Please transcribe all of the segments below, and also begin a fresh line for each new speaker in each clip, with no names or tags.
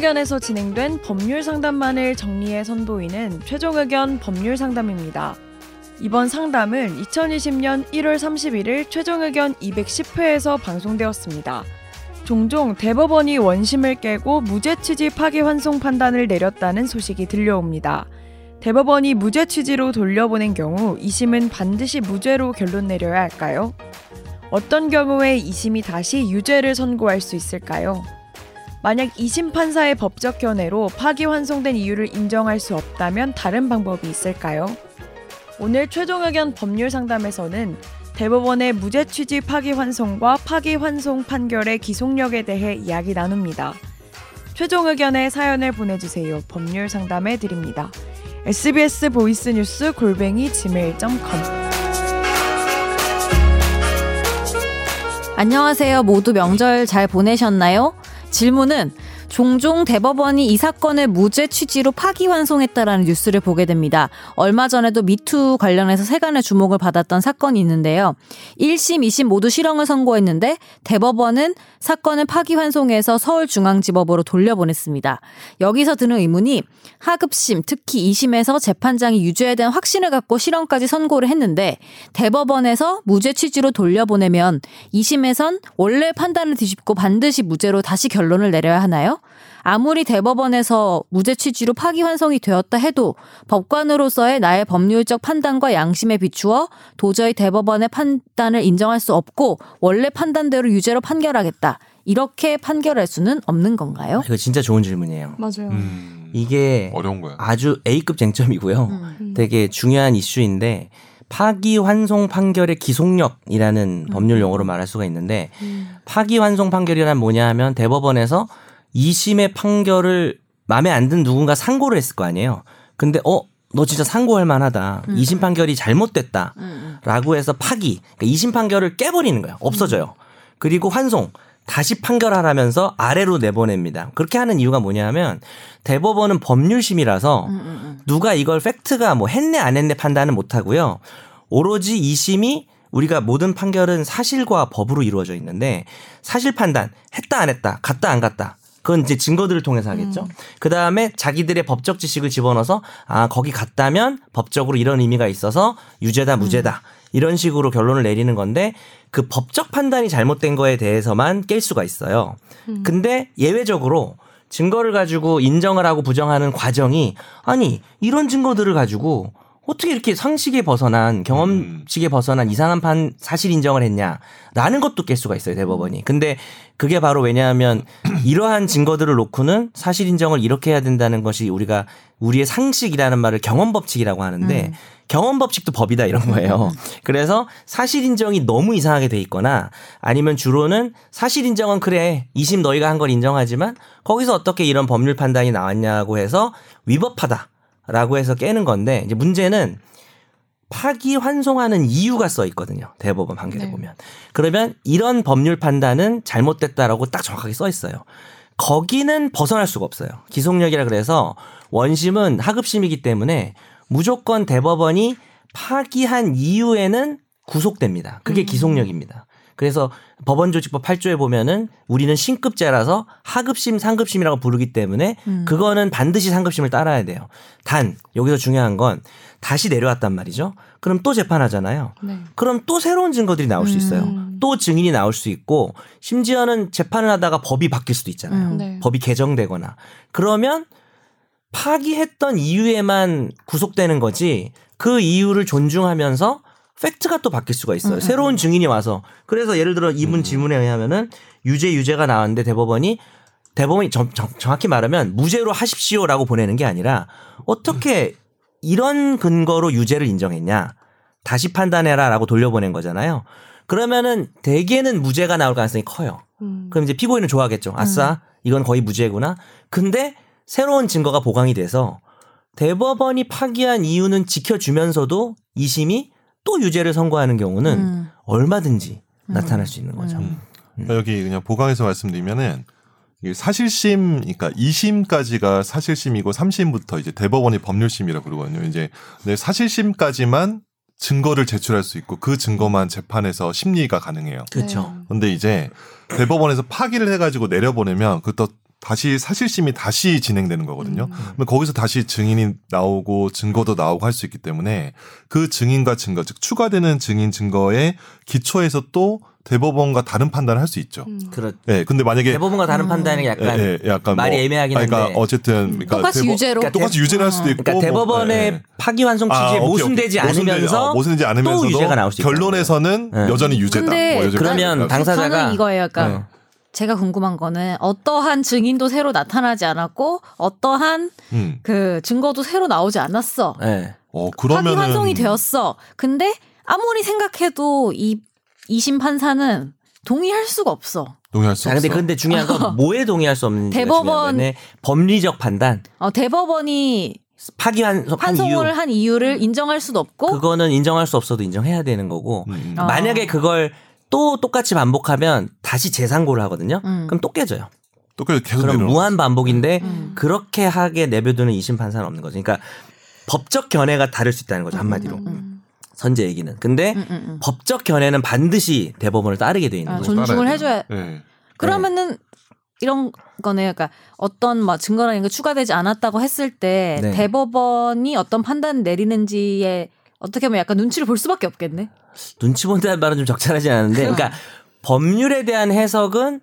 의견에서 진행된 법률 상담만을 정리해 선보이는 최종 의견 법률 상담입니다. 이번 상담은 2020년 1월 31일 최종 의견 210회에서 방송되었습니다. 종종 대법원이 원심을 깨고 무죄 취지 파기 환송 판단을 내렸다는 소식이 들려옵니다. 대법원이 무죄 취지로 돌려보낸 경우 2심은 반드시 무죄로 결론 내려야 할까요? 어떤 경우에 2심이 다시 유죄를 선고할 수 있을까요? 만약 2심 판사의 법적 견해로 파기 환송된 이유를 인정할 수 없다면 다른 방법이 있을까요? 오늘 최종 의견 법률 상담에서는 대법원의 무죄 취지 파기 환송과 파기 환송 판결의 기속력에 대해 이야기 나눕니다. 최종 의견의 사연을 보내주세요. 법률 상담해 드립니다. sbs voice news 골뱅이 gmail.com
안녕하세요. 모두 명절 잘 보내셨나요? 질문은 종종 대법원이 이 사건을 무죄 취지로 파기환송했다라는 뉴스를 보게 됩니다. 얼마 전에도 미투 관련해서 세간의 주목을 받았던 사건이 있는데요. 1심, 2심 모두 실형을 선고했는데 대법원은 사건을 파기환송해서 서울중앙지법으로 돌려보냈습니다. 여기서 드는 의문이 하급심, 특히 2심에서 재판장이 유죄에 대한 확신을 갖고 실형까지 선고를 했는데 대법원에서 무죄 취지로 돌려보내면 2심에선 원래 판단을 뒤집고 반드시 무죄로 다시 결론을 내려야 하나요? 아무리 대법원에서 무죄 취지로 파기환송이 되었다 해도 법관으로서의 나의 법률적 판단과 양심에 비추어 도저히 대법원의 판단을 인정할 수 없고 원래 판단대로 유죄로 판결하겠다. 이렇게 판결할 수는 없는 건가요?
이거 진짜 좋은 질문이에요.
맞아요.
음,
이게
어려운 거야.
아주 A급 쟁점이고요.
음.
되게 중요한 이슈인데 파기환송 판결의 기속력이라는 법률 용어로 말할 수가 있는데 파기환송 판결이란 뭐냐 하면 대법원에서 2심의 판결을 마음에 안 든 누군가 상고를 했을 거 아니에요. 근데 어, 너 진짜 상고할 만하다.
음.
2심 판결이 잘못됐다. 라고 해서 파기. 그러니까 2심 판결을 깨버리는 거예요. 없어져요. 그리고 환송. 다시 판결하라면서 아래로 내보냅니다. 그렇게 하는 이유가 뭐냐면 대법원은 법률심이라서 누가 이걸 팩트가 뭐 했네 안 했네 판단은 못 하고요. 오로지 2심이 우리가 모든 판결은 사실과 법으로 이루어져 있는데 사실 판단 했다 안 했다 갔다 안 갔다 그건 이제 증거들을 통해서 하겠죠. 그 다음에 자기들의 법적 지식을 집어넣어서 아 거기 갔다면 법적으로 이런 의미가 있어서 유죄다 무죄다 이런 식으로 결론을 내리는 건데 그 법적 판단이 잘못된 거에 대해서만 깰 수가 있어요. 근데 예외적으로 증거를 가지고 인정을 하고 부정하는 과정이 아니 이런 증거들을 가지고 어떻게 이렇게 상식에 벗어난 경험칙에 벗어난 이상한 판 사실 인정을 했냐라는 것도 깰 수가 있어요 대법원이. 근데 그게 바로 왜냐하면 이러한 증거들을 놓고는 사실 인정을 이렇게 해야 된다는 것이 우리가 우리의 상식이라는 말을 경험 법칙이라고 하는데 경험 법칙도 법이다 이런 거예요. 그래서 사실 인정이 너무 이상하게 돼 있거나 아니면 주로는 사실 인정은 그래 이심 너희가 한 걸 인정하지만 거기서 어떻게 이런 법률 판단이 나왔냐고 해서 위법하다. 라고 해서 깨는 건데 이제 문제는 파기 환송하는 이유가 써 있거든요. 대법원 판결에
네.
보면. 그러면 이런 법률 판단은 잘못됐다라고 딱 정확하게 써 있어요. 거기는 벗어날 수가 없어요. 기속력이라 그래서 원심은 하급심이기 때문에 무조건 대법원이 파기한 이후에는 구속됩니다. 그게 기속력입니다. 그래서 법원조직법 8조에 보면은 우리는 신급제라서 하급심, 상급심이라고 부르기 때문에 그거는 반드시 상급심을 따라야 돼요. 단 여기서 중요한 건 다시 내려왔단 말이죠. 그럼 또 재판하잖아요.
네.
그럼 또 새로운 증거들이 나올 수 있어요.
음.
또 증인이 나올 수 있고 심지어는 재판을 하다가 법이 바뀔 수도 있잖아요.
음.
네.
법이 개정되거나 그러면 파기했던 이유에만 구속되는 거지 그 이유를 존중하면서 팩트가 또 바뀔 수가 있어요. 새로운 증인이 와서 그래서 예를 들어 이분 질문에 의하면은 유죄 유죄가 나왔는데 대법원이 대법원이 정, 정, 정확히 말하면 무죄로 하십시오라고 보내는 게 아니라 어떻게 이런 근거로 유죄를 인정했냐 다시 판단해라라고 돌려보낸 거잖아요. 그러면은 대개는 무죄가 나올 가능성이 커요.
음.
그럼 이제 피고인은 좋아하겠죠. 아싸, 이건 거의 무죄구나. 근데 새로운 증거가 보강이 돼서 대법원이 파기한 이유는 지켜주면서도 이심이 또 유죄를 선고하는 경우는
음.
얼마든지 나타날 수 있는 거죠.
음.
그러니까 여기 그냥 보강해서 말씀드리면은 사실심, 그러니까 2심까지가 사실심이고 3심부터 이제 대법원이 법률심이라고 그러거든요. 이제 근데 사실심까지만 증거를 제출할 수 있고 그 증거만 재판에서 심리가 가능해요.
그렇죠.
근데 이제 대법원에서 파기를 해가지고 내려보내면 그것도 다시 사실심이 다시 진행되는 거거든요.
음.
거기서 다시 증인이 나오고 증거도 나오고 할 수 있기 때문에 그 증인과 증거, 즉 추가되는 증인 증거에 기초해서 또 대법원과 다른 판단을 할 수 있죠.
음.
그렇.
예, 근데 만약에
대법원과 다른
음.
판단이 약간
예, 예, 약간
말이
뭐,
애매하긴
아니,
한데.
그러니까 어쨌든 그러니까
똑같이
대법-
유죄로.
그러니까
똑같이 유죄를 할 수도 있고
그러니까
뭐,
대법원의
예, 예.
파기환송 취지에
아, 오케이,
모순되지
오케이.
않으면서
어, 모순되지 않으면서도
또 유죄가 나올 수 있다는
결론에서는.
네.
여전히 유죄다.
근데
뭐 여전히
그러면
그러니까
당사자가
이거예요. 약간
네.
제가 궁금한 거는 어떠한 증인도 새로 나타나지 않았고 어떠한
음.
그 증거도 새로 나오지 않았어.
네.
어,
파기
그러면은
환송이 되었어. 근데 아무리 생각해도 이 이심 판사는 동의할 수가 없어.
동의할 수
자, 근데
없어.
근데 중요한 건 뭐에 동의할 수 없는지
대법원-
법리적 판단,
어, 대법원이
파기환송 한 이유
환송을 한 이유를 인정할 수도 없고
그거는 인정할 수 없어도 인정해야 되는 거고
음, 음.
어.
만약에 그걸 또 똑같이 반복하면 다시 재상고를 하거든요.
음.
그럼 또 깨져요.
또 계속 계속
그럼 무한 반복인데
음.
그렇게 하게 내버두는 이심 판사는 없는 거죠. 그러니까 법적 견해가 다를 수 있다는 거죠 한마디로
음,
선제 얘기는. 근데
음, 음, 음.
법적 견해는 반드시 대법원을 따르게 돼 있는
아,
거죠.
존중을 해줘야.
예.
그러면은 이런 거네요. 그러니까 어떤 뭐 이런 게 추가되지 않았다고 했을 때
네.
대법원이 어떤 판단을 내리는지에 어떻게 보면 약간 눈치를 볼 수밖에 없겠네.
눈치 본다는 말은 좀 적절하지 않은데, 그러니까 법률에 대한 해석은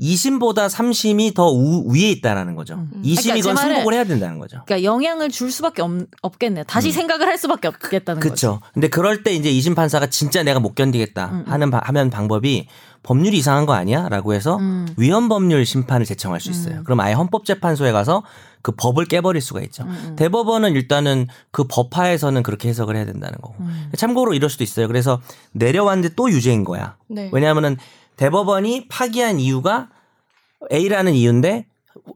2심보다 3심이 더 우, 위에 있다라는 거죠.
음.
2심이
그러니까
승복을 해야 된다는 거죠.
그러니까 영향을 줄 수밖에 없, 없겠네요. 다시 생각을 할 수밖에 없겠다는 거죠.
그렇죠. 근데 그럴 때 이제 2심 판사가 진짜 내가 못 견디겠다
음, 음.
하는 바- 하면 방법이 법률이 이상한 거 아니야?라고 해서
음.
위헌 법률 심판을 제청할 수 있어요.
음.
그럼 아예 헌법재판소에 가서 그 법을 깨버릴 수가 있죠.
음, 음.
대법원은 일단은 그 법하에서는 그렇게 해석을 해야 된다는 거고.
음.
참고로 이럴 수도 있어요. 그래서 내려왔는데 또 유죄인 거야.
네.
왜냐하면은 대법원이 파기한 이유가 A라는 이유인데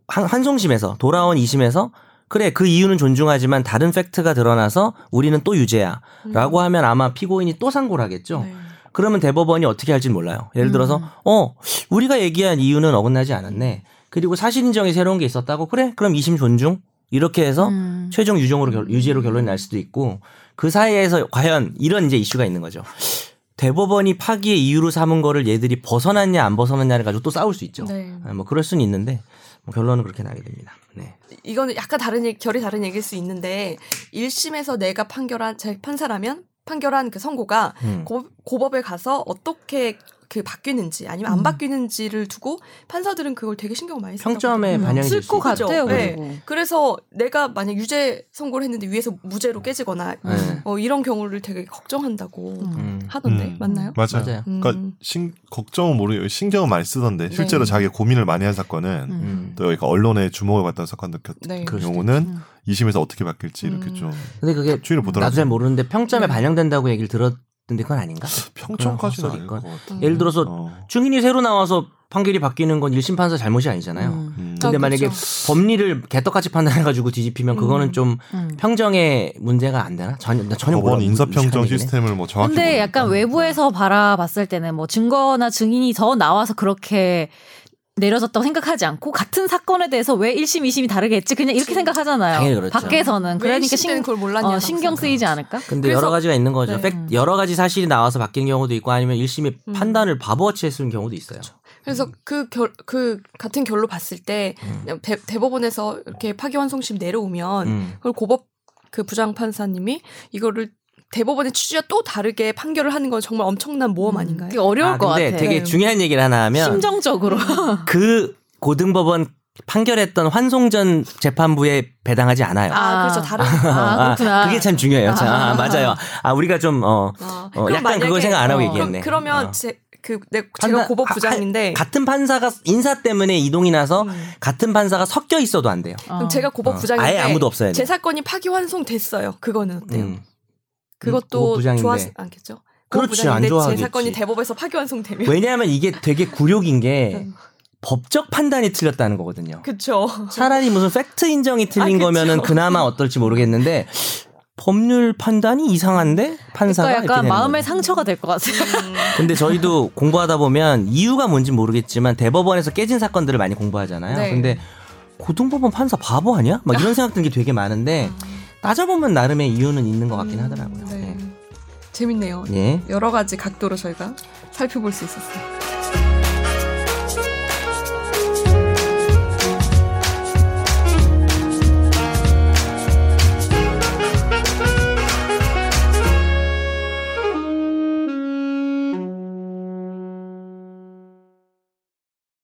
한- 환송심에서 돌아온 2심에서 그래 그 이유는 존중하지만 다른 팩트가 드러나서 우리는 또 유죄야라고 하면 아마 피고인이 또 상고를 하겠죠.
네.
그러면 대법원이 어떻게 할지는 몰라요. 예를 들어서
음.
어 우리가 얘기한 이유는 어긋나지 않았네. 그리고 사실 인정이 새로운 게 있었다고 그래 그럼 2심 존중 이렇게 해서
음.
최종 유정으로 결, 유죄로 결론이 날 수도 있고 그 사이에서 과연 이런 이제 이슈가 있는 거죠. 대법원이 파기의 이유로 삼은 거를 얘들이 벗어났냐 안 벗어났냐를 가지고 또 싸울 수 있죠.
네.
아, 뭐 그럴 수는 있는데 뭐 결론은 그렇게 나게 됩니다. 네.
이거는 약간 다른 얘기, 결이 다른 얘기일 수 있는데 1심에서 내가 판결한 제 판사라면 판결한 그 선고가
음.
고, 고법에 가서 어떻게 그 바뀌는지 아니면 안
음.
바뀌는지를 두고 판사들은 그걸 되게 신경 많이 쓴다고
평점에
하더라고요.
반영이 될
쓸것
수 있죠.
같아요.
네.
그리고.
그래서 내가 만약 유죄 선고를 했는데 위에서 무죄로 깨지거나
네.
어, 이런 경우를 되게 걱정한다고
음.
음.
하던데
음.
맞나요?
맞아요.
맞아요.
음.
그러니까 신, 걱정은 모르고 신경은 많이 쓰던데 실제로
네.
자기가 고민을 많이 한 사건은
음.
음.
또 그러니까 언론에 주목을 받던 사건들 같은
네.
경우는
음.
2심에서 어떻게 바뀔지 이렇게
음.
좀
근데 그게
보더라고요.
나도 잘 모르는데 평점에
네.
반영된다고 얘기를 들었 는데 그건 아닌가?
평점까지는 아닐 것 같아.
음.
예를 들어서
어.
증인이 새로 나와서 판결이 바뀌는 건 1심 판사 잘못이 아니잖아요.
음.
음.
근데
아,
만약에
그렇죠.
법리를 개떡같이 판단해가지고 뒤집히면 그거는
음.
좀
음.
평정에 문제가 안 되나? 전혀 나 전혀
법원. 인사평정. 시스템을 뭐 정확히
근데
모르니까.
약간 외부에서 바라봤을 때는 뭐 증거나 증인이 더 나와서 그렇게 내려졌다고 생각하지 않고 같은 사건에 대해서 왜 1심, 2심이 다르게 했지? 그냥 이렇게 생각하잖아요.
당연히 그렇죠.
밖에서는.
왜
그러니까
1심
신,
그걸 몰랐냐
어, 신경 쓰이지 않을까?
근데
그래서-
여러 가지가 있는 거죠.
네.
팩 여러 가지 사실이 나와서 바뀌는 경우도 있고 아니면 1심이
음.
판단을 바보같이 했는 경우도 있어요.
그래서 그 결 그 같은 결로 봤을 때 그냥 대, 대법원에서 이렇게 파기환송심 내려오면
음.
그걸 고법 그 부장 판사님이 이거를 대법원의 취지와 또 다르게 판결을 하는 건 정말 엄청난 모험 아닌가요?
되게 어려울
아,
것
근데
같아.
되게 중요한 얘기를 하나 하면
심정적으로.
그 고등법원 판결했던 환송전 재판부에 배당하지 않아요.
아, 그렇죠. 다른
아, 그렇구나.
그게 참 중요해요. 참. 아, 맞아요. 아, 우리가 좀, 어,
아,
어,
그럼
약간 그걸
만약에-
생각 안 하고
어,
얘기했네.
그럼, 그러면
어.
제, 그, 내, 제가
판단-
고법
하-
부장인데
같은 판사가 인사 때문에 이동이 나서
음.
같은 판사가 섞여 있어도 안 돼요.
그럼 제가 고법
어.
부장인데
아예 아무도 없어야 돼.
제 사건이 파기환송 됐어요. 그거는 어때요?
음.
그것도
부장인데.
좋아하지 않겠죠?
그렇지, 안 좋아하겠지.
제 사건이 대법에서 파기환송되면
왜냐하면 이게 되게 굴욕인 게
음.
법적 판단이 틀렸다는 거거든요.
그쵸.
차라리 무슨 팩트 인정이 틀린
아.
거면은 그나마 어떨지 모르겠는데 법률 판단이 이상한데 판사가
그러니까 약간 마음의. 상처가 될 것 같아요.
근데 저희도 공부하다 보면 이유가 뭔지 모르겠지만 대법원에서 깨진 사건들을 많이 공부하잖아요.
네.
근데 고등법원 판사 바보 아니야? 막 이런 생각 드는 게 되게 많은데 따져보면 나름의 이유는 있는 것 같긴 하더라고요.
네. 재밌네요.
예.
여러 가지 각도로 저희가 살펴볼 수 있었어요.